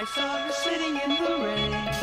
I saw her sitting in the rain.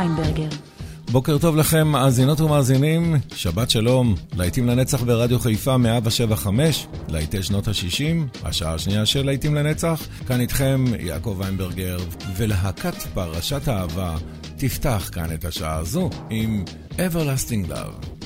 ויינברגר. בוקר טוב לכם, מאזינות ומאזינים, שבת שלום, להיטים לנצח ברדיו חיפה 175, להיטי שנות ה-60, השעה השנייה של להיטים לנצח, כאן איתכם יעקב ויינברגר, ולהקת פרשת אהבה תפתח כאן את השעה הזו עם Everlasting Love.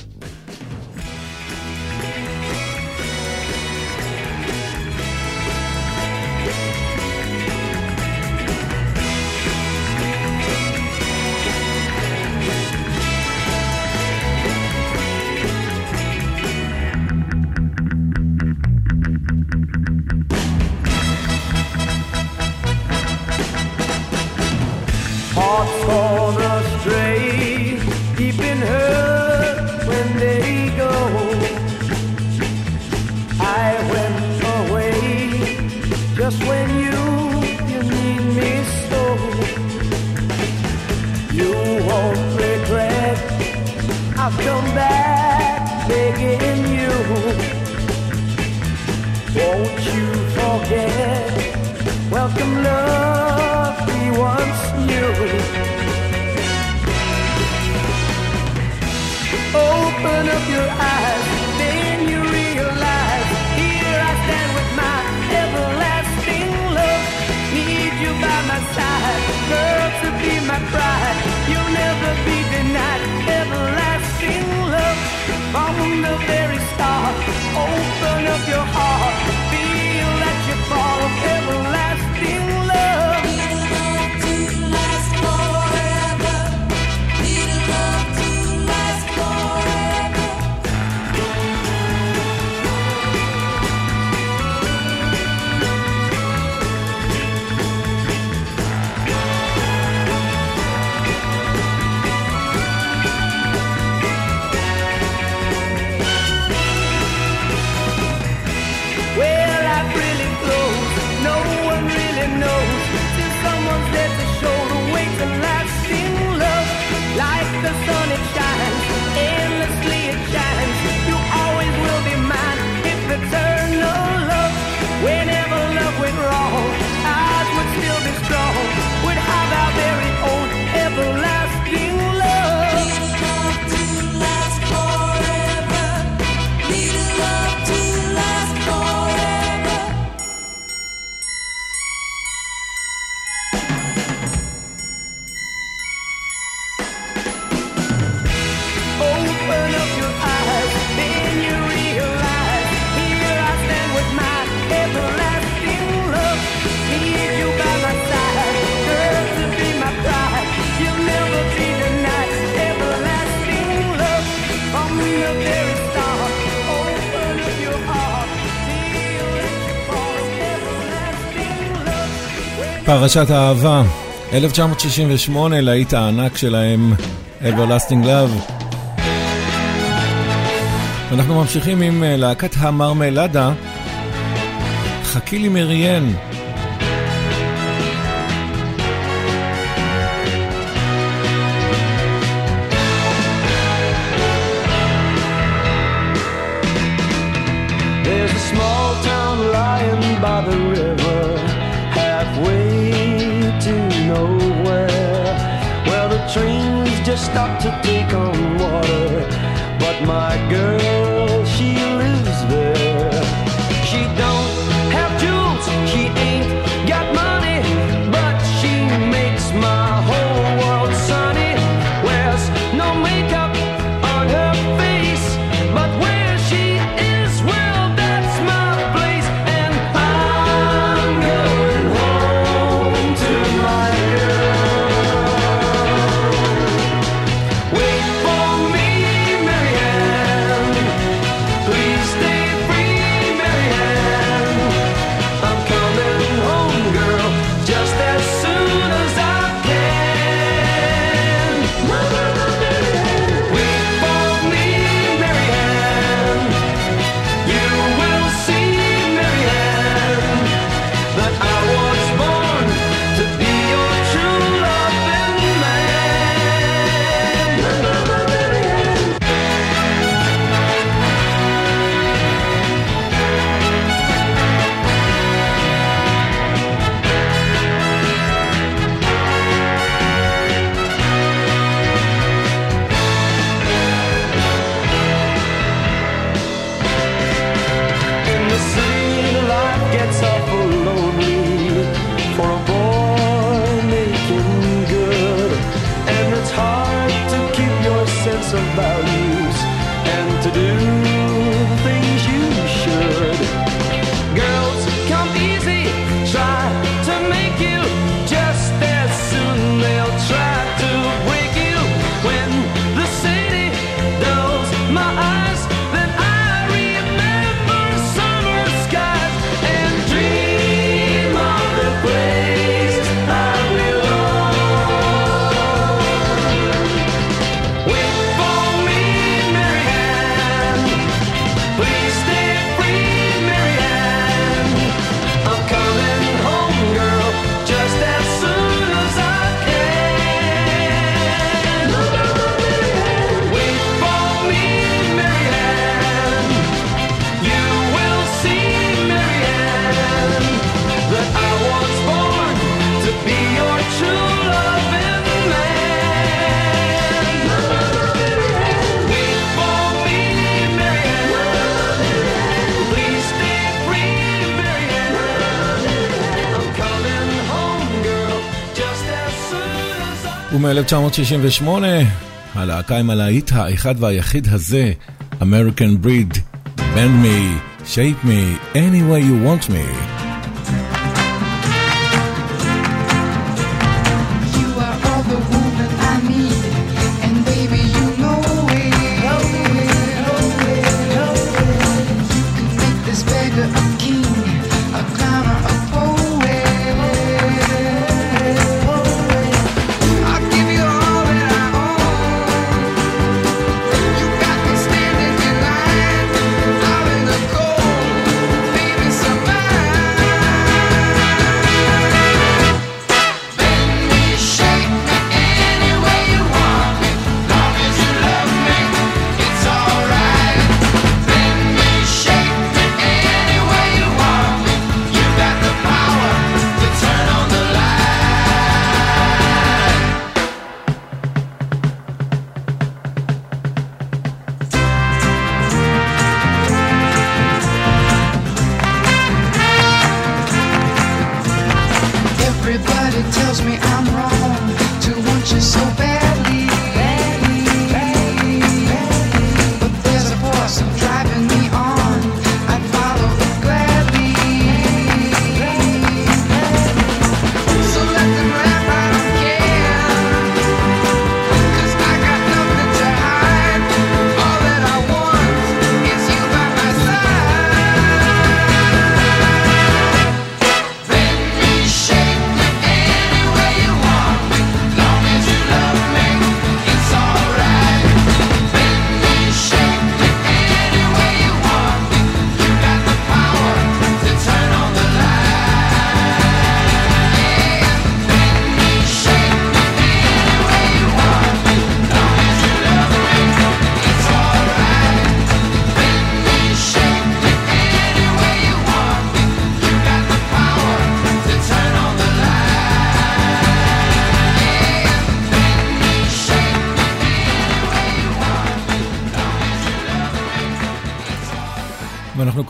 פרשת אהבה, 1968, להיט הענק שלהם, Everlasting Love. אנחנו ממשיכים עם אה, להקת המרמלדה, חכי לי מריאן. stop to take on water, but my girl. 1968, הלהקה עם הלהיט האחד והיחיד הזה, American Breed, Bend Me, Shape Me, Any Way You Want Me.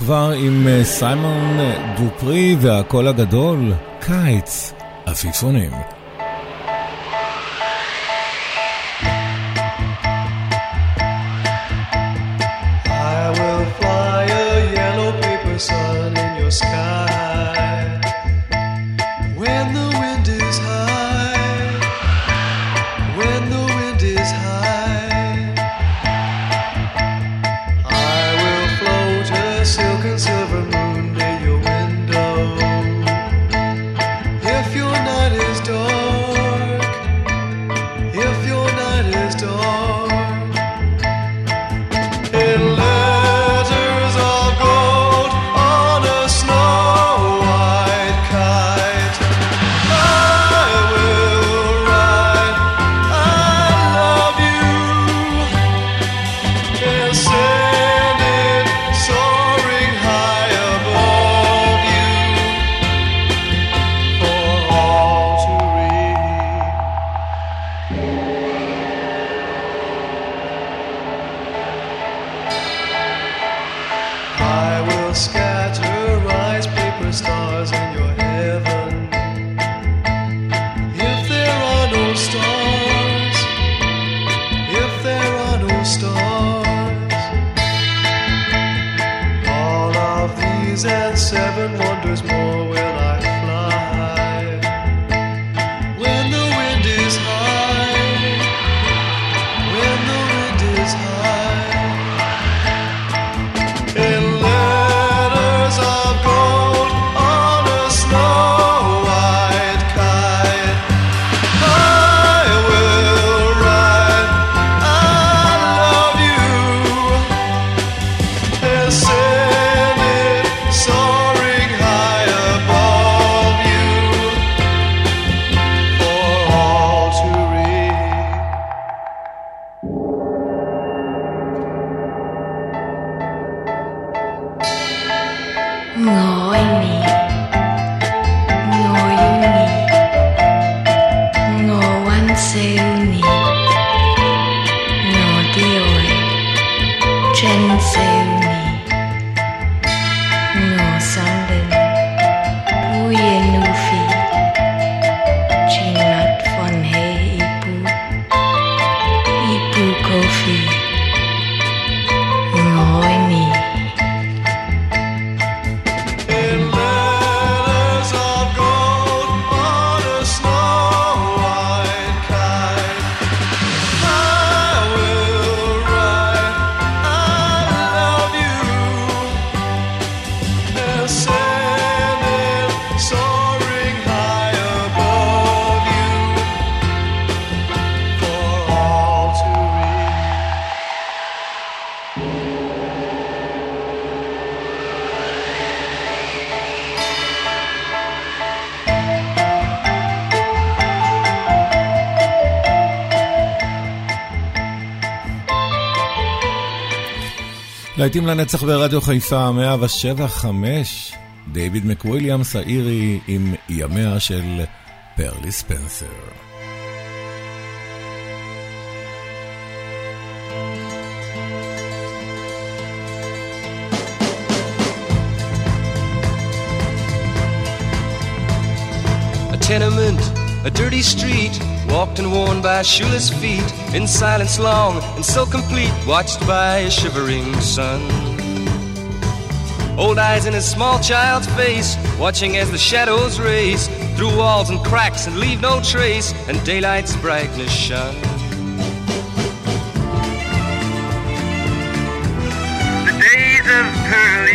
כבר עם אה, סיימון אה, דופרי והקול הגדול, קיץ, עפיפונים. להיטים לנצח ברדיו חיפה 175, דיוויד מקוויליאמס האירי עם ימיה של פרלי ספנסר. Tenement, a dirty street, walked and worn by shoeless feet, in silence long and so complete, watched by a shivering sun. Old eyes in a small child's face, watching as the shadows race through walls and cracks and leave no trace, and daylight's brightness shone. The days of Pearly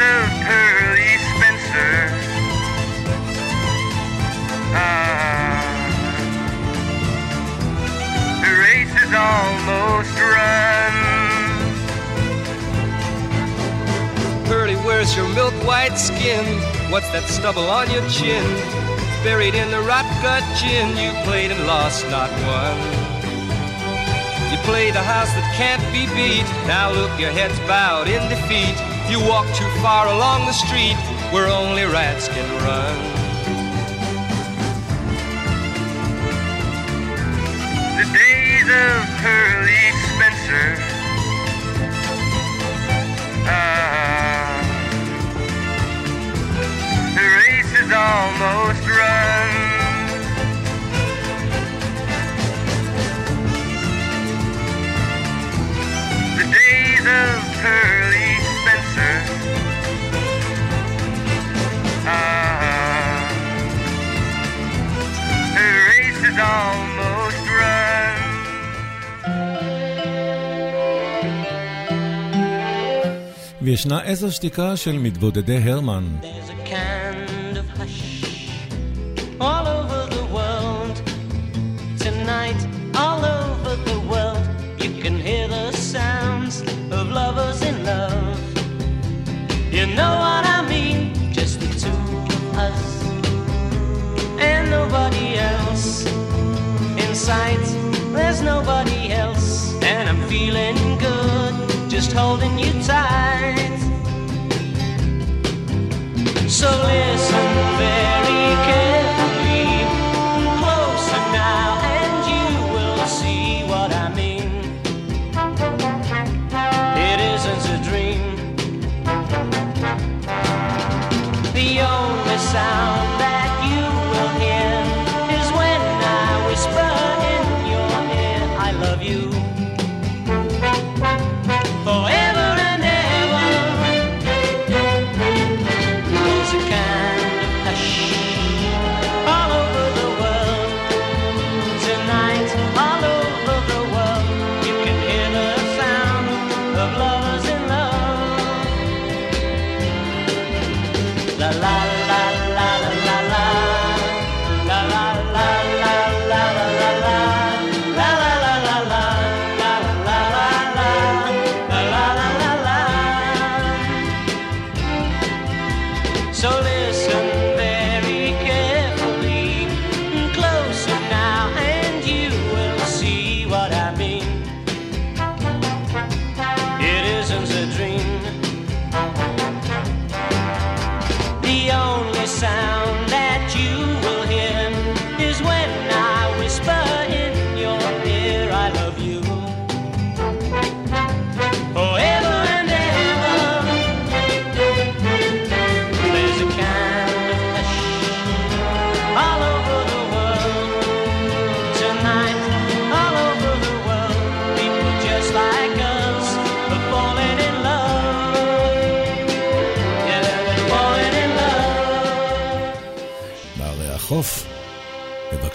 of Pearly Spencer. ah, the race is almost run. Pearly, where's your milk white skin? What's that stubble on your chin? Buried in the rot gut gin, you played and lost, not won. You played a house that can't be beat. Now look, your head's bowed in defeat. You walk too far along the street where only rats can run. The days of Pearly Spencer ah, the race is almost run. The days of Pearly. is almost through. וישנה איזו שתיקה של מתבודדי הרמן. just holding you tight. So listen, there.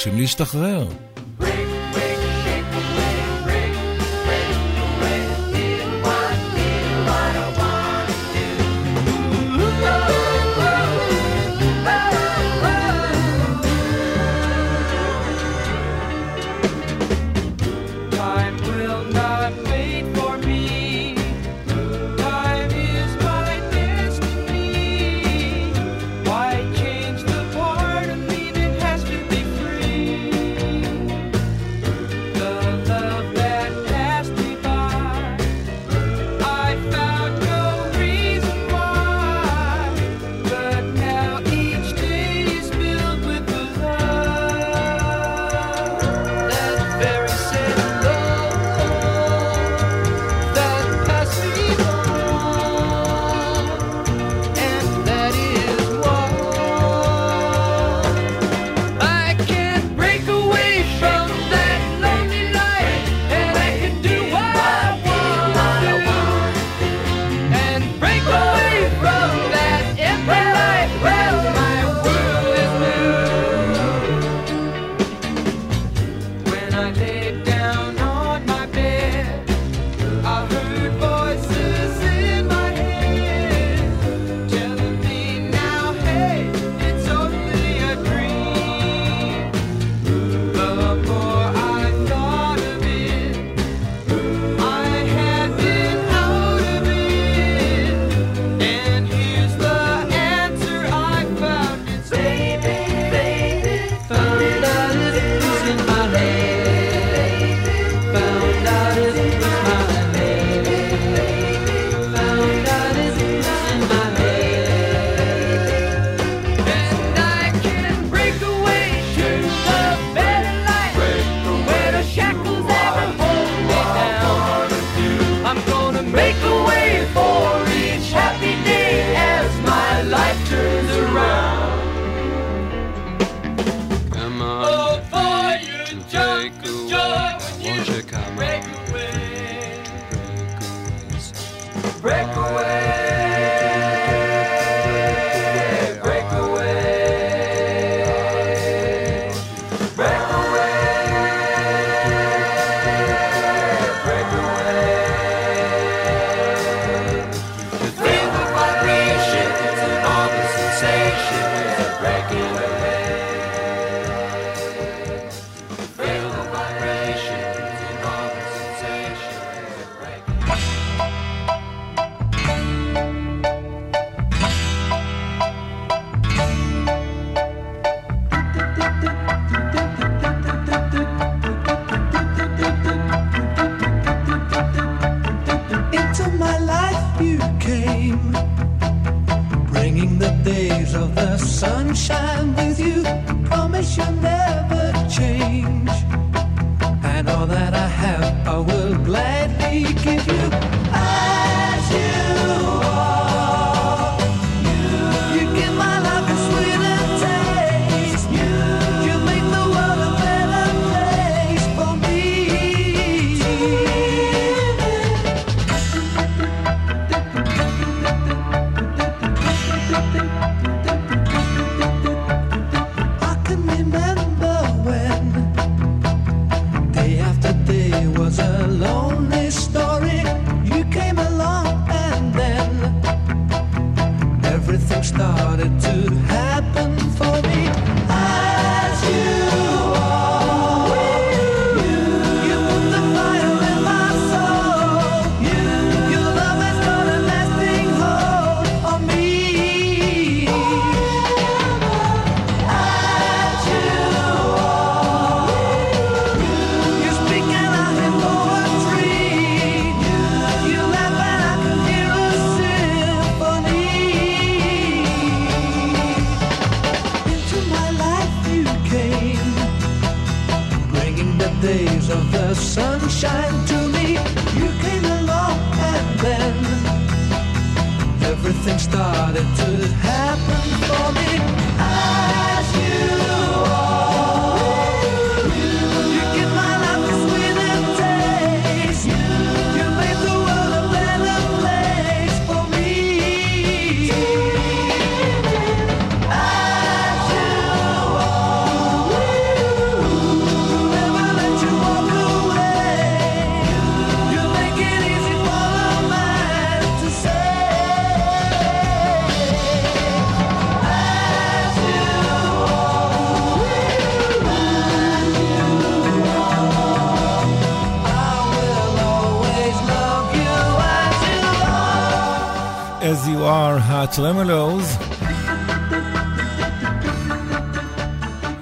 מבקשים להשתחרר. טרמלוז.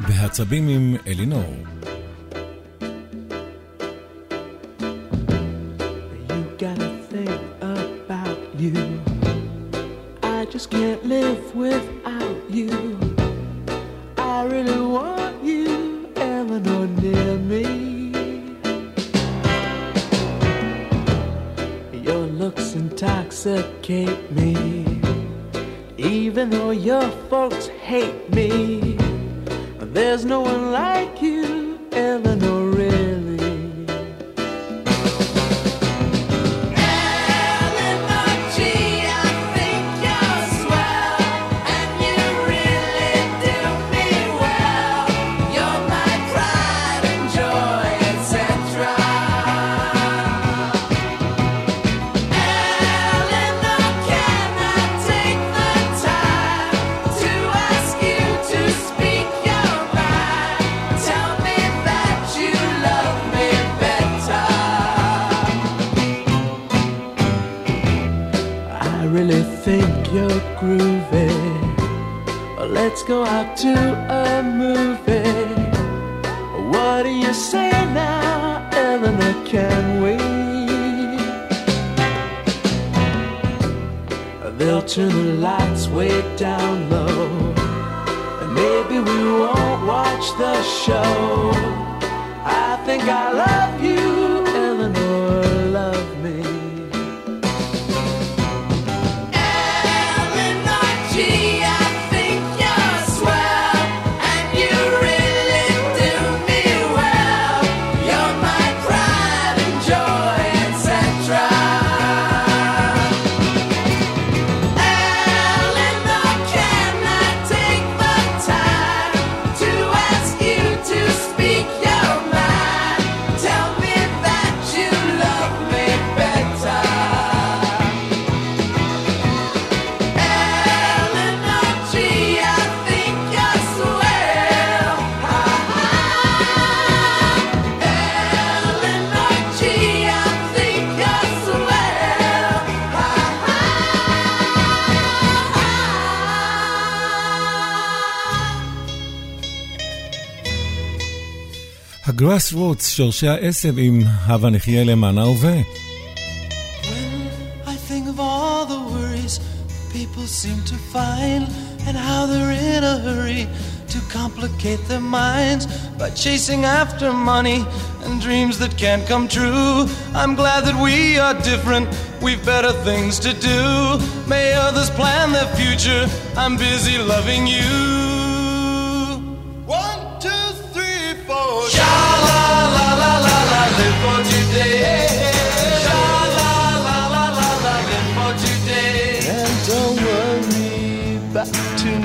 בעצבים עם אלינור. הגראס רוטס, שורשי העשב עם הבה נחיה למען ההווה. I think of all the worries people seem to find and how they're in a hurry to complicate their minds by chasing after money and dreams that can't come true. I'm glad that we are different, we've better things to do. May others plan their future, I'm busy loving you.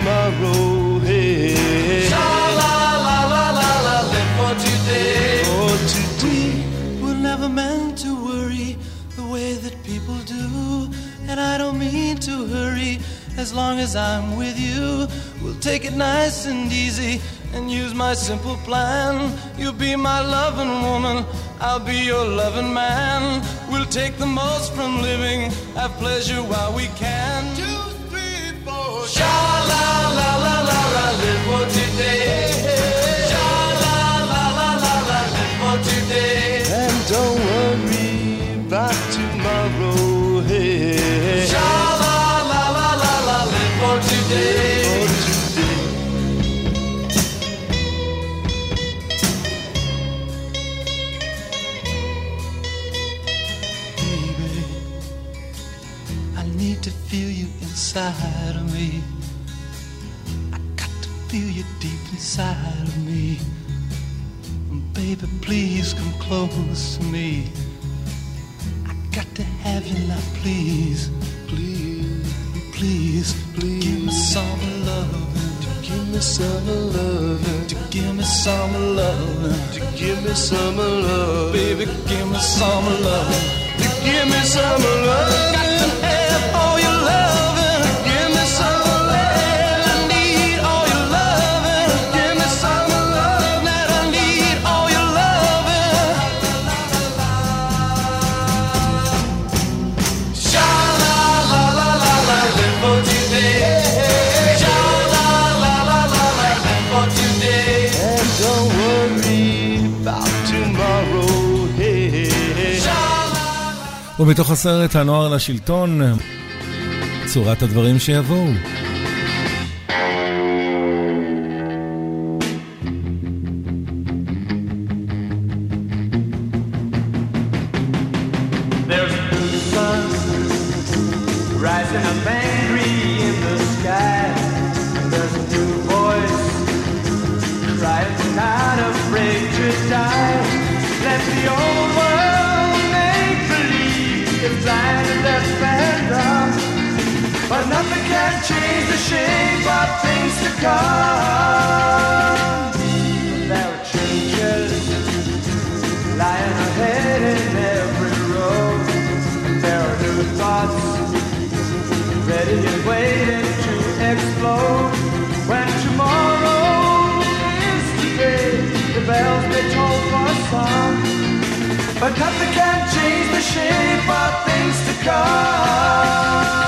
Tomorrow. Hey. Sha la la la la la, live for today. For today, we're never meant to worry the way that people do, and I don't mean to hurry. As long as I'm with you, we'll take it nice and easy and use my simple plan. You'll be my loving woman, I'll be your loving man. We'll take the most from living, have pleasure while we can. Tomorrow. Hey. Inside of me. Baby, please come close to me. I got to have you now, please. Please, please, please. Give me some loving. To give me some loving. To give me some loving. To give me some love. Baby, give me some love. To give me some love. ומתוך הסרט הנוער לשלטון, צורת הדברים שיבואו. There's a blue change the shape of things to come. There are changes lying ahead in every road. There are new thoughts ready and waiting to explode. When tomorrow is today, the bells may toll for some. But nothing can change the shape of things to come.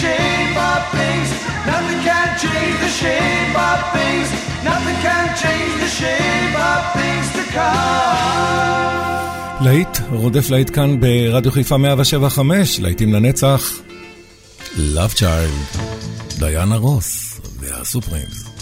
shape of things. Nothing can change the shape of things. Nothing can change the shape of things to come. להיט, רודף להיט כאן ברדיו חיפה 175, להיטים לנצח, Love Child, דיאנה רוס והסופרימס.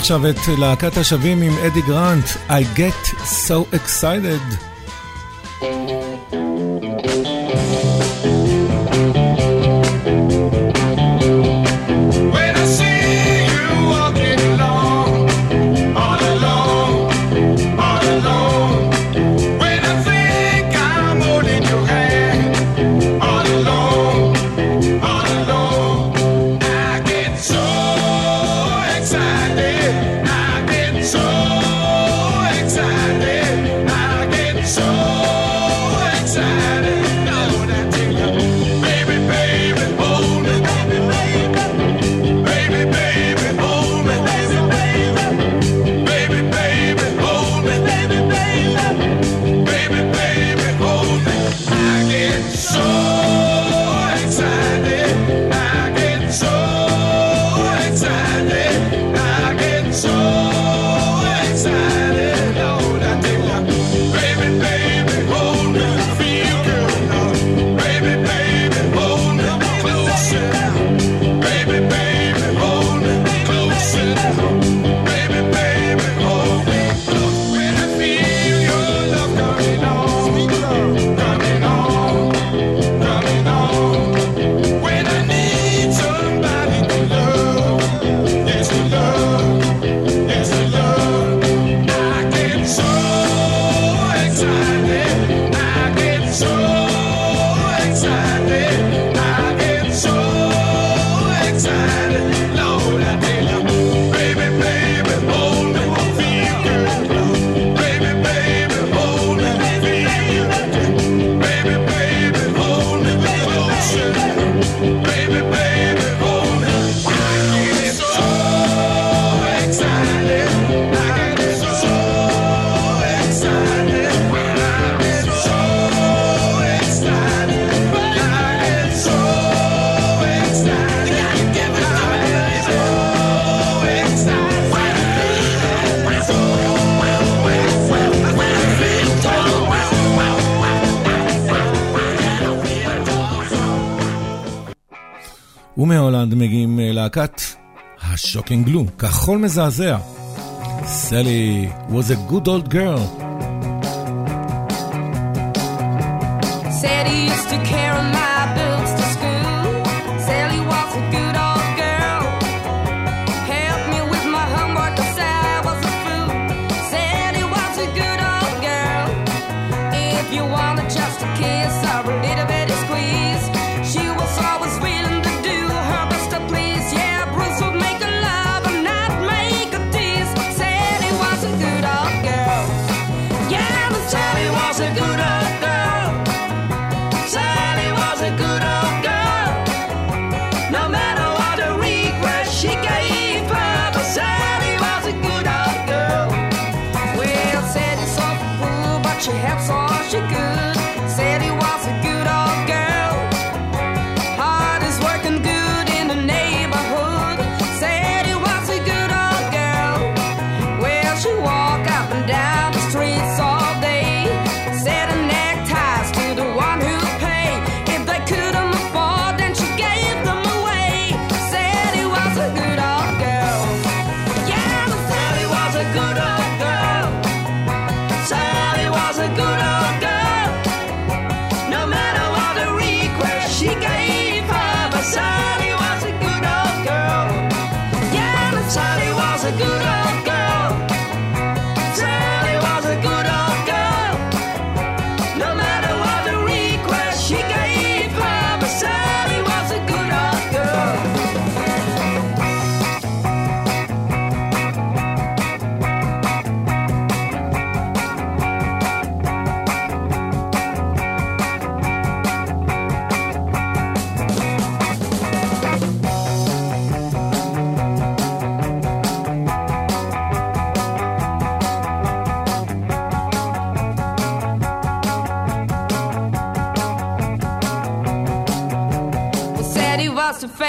עכשיו את להקת השבים עם אדי גרנט, I get so excited. ומהולנד מגיעים אה, להקת השוקינג גלו, כחול מזעזע. סלי was a good old girl. Said he used to care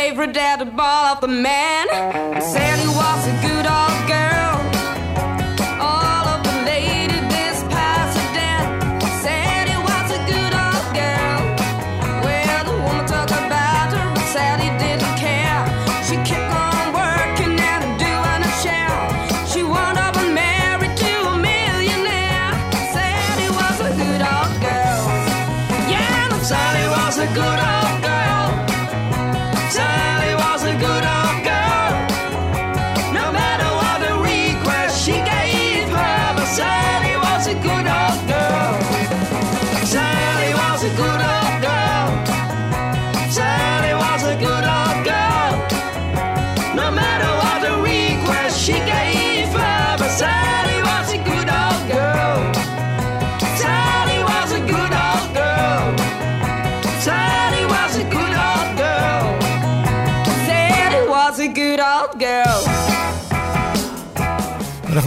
favorite dad to ball off the man.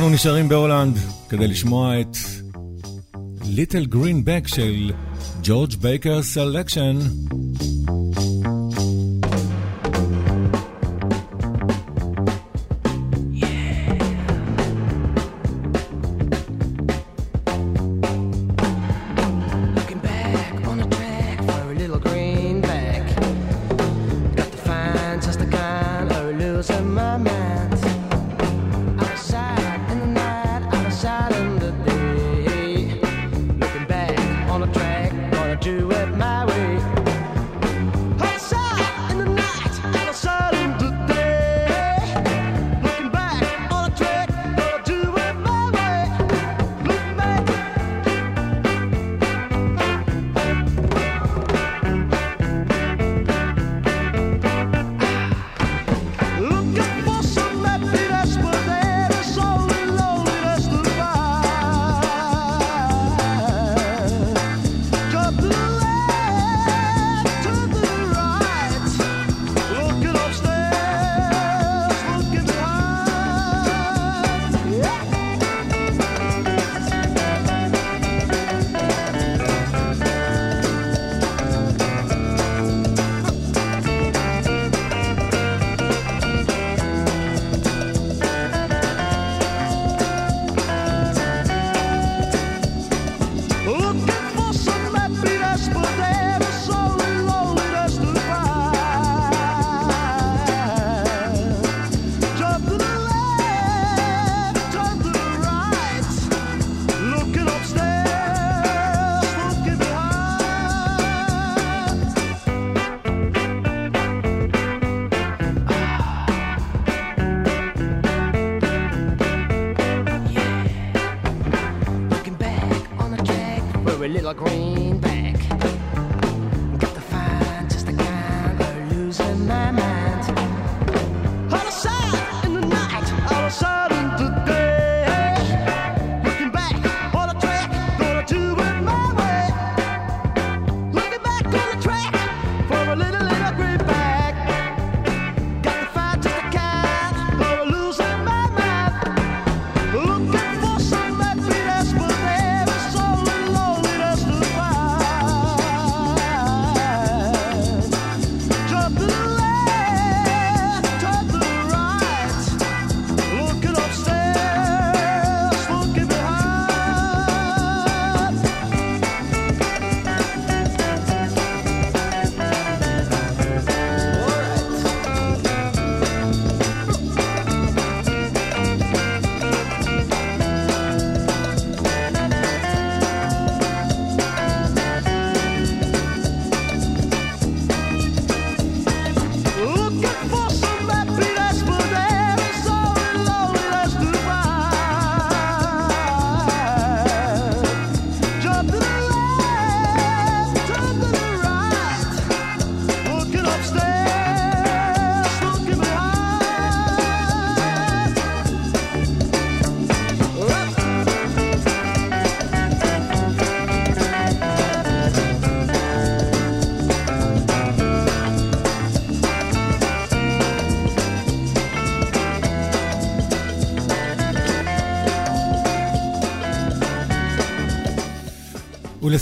אנחנו נשארים בהולנד כדי לשמוע את ליטל גרינבק של ג'ורג' בייקר סלקשן.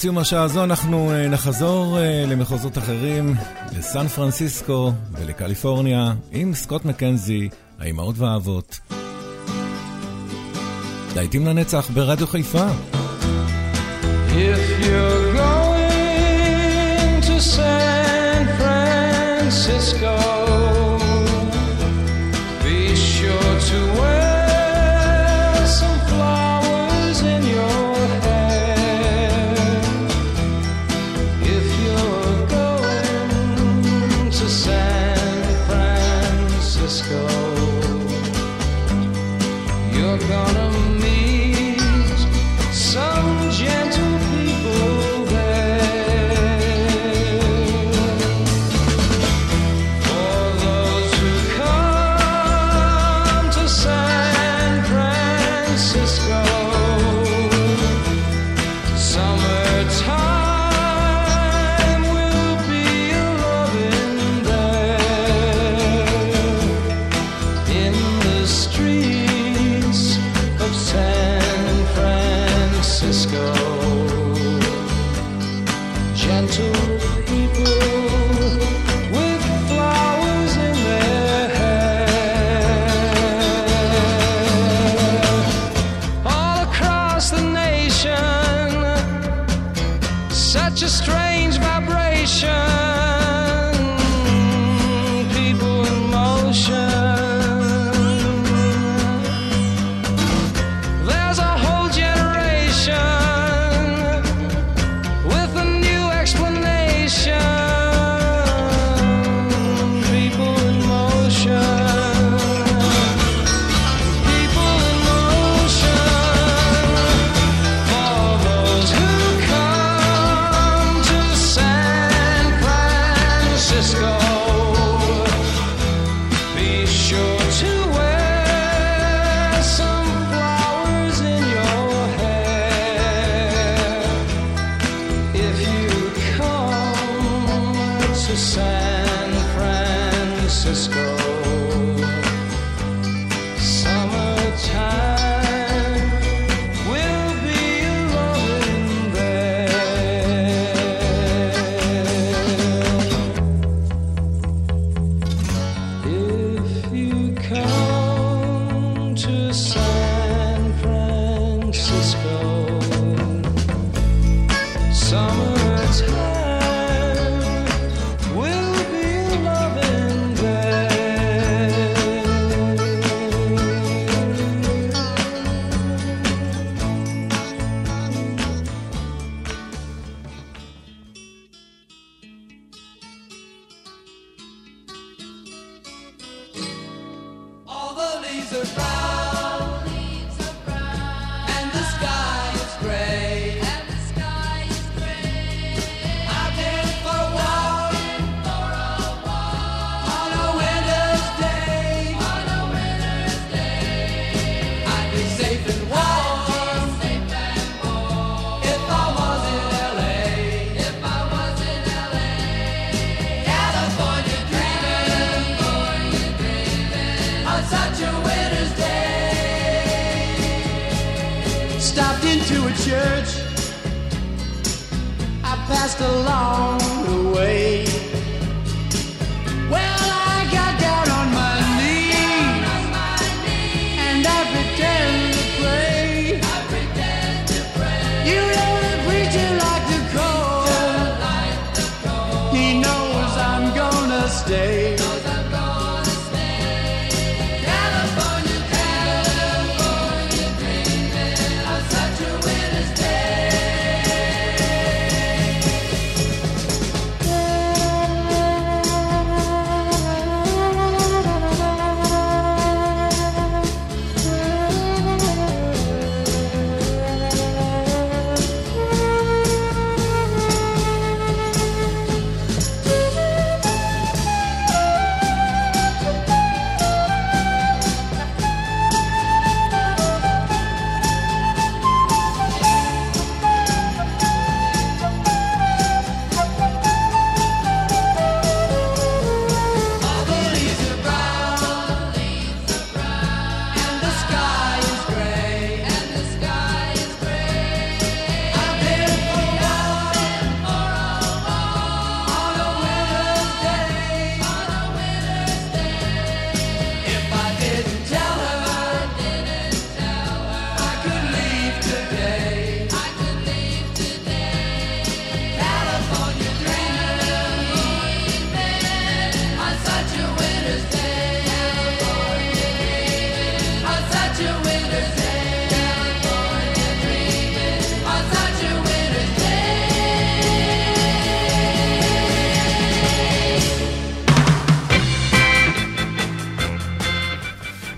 לסיום השעה הזו אנחנו אה, נחזור אה, למחוזות אחרים, לסן פרנסיסקו ולקליפורניה, עם סקוט מקנזי, האימהות והאבות. להיטים לנצח ברדיו חיפה. If you're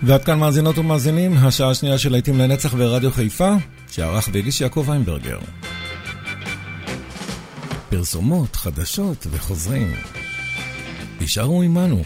ועד כאן מאזינות ומאזינים, השעה השנייה של להיטים לנצח ברדיו חיפה, שערך והגיש יעקב ויינברגר. פרסומות, חדשות וחוזרים. תשארו עמנו.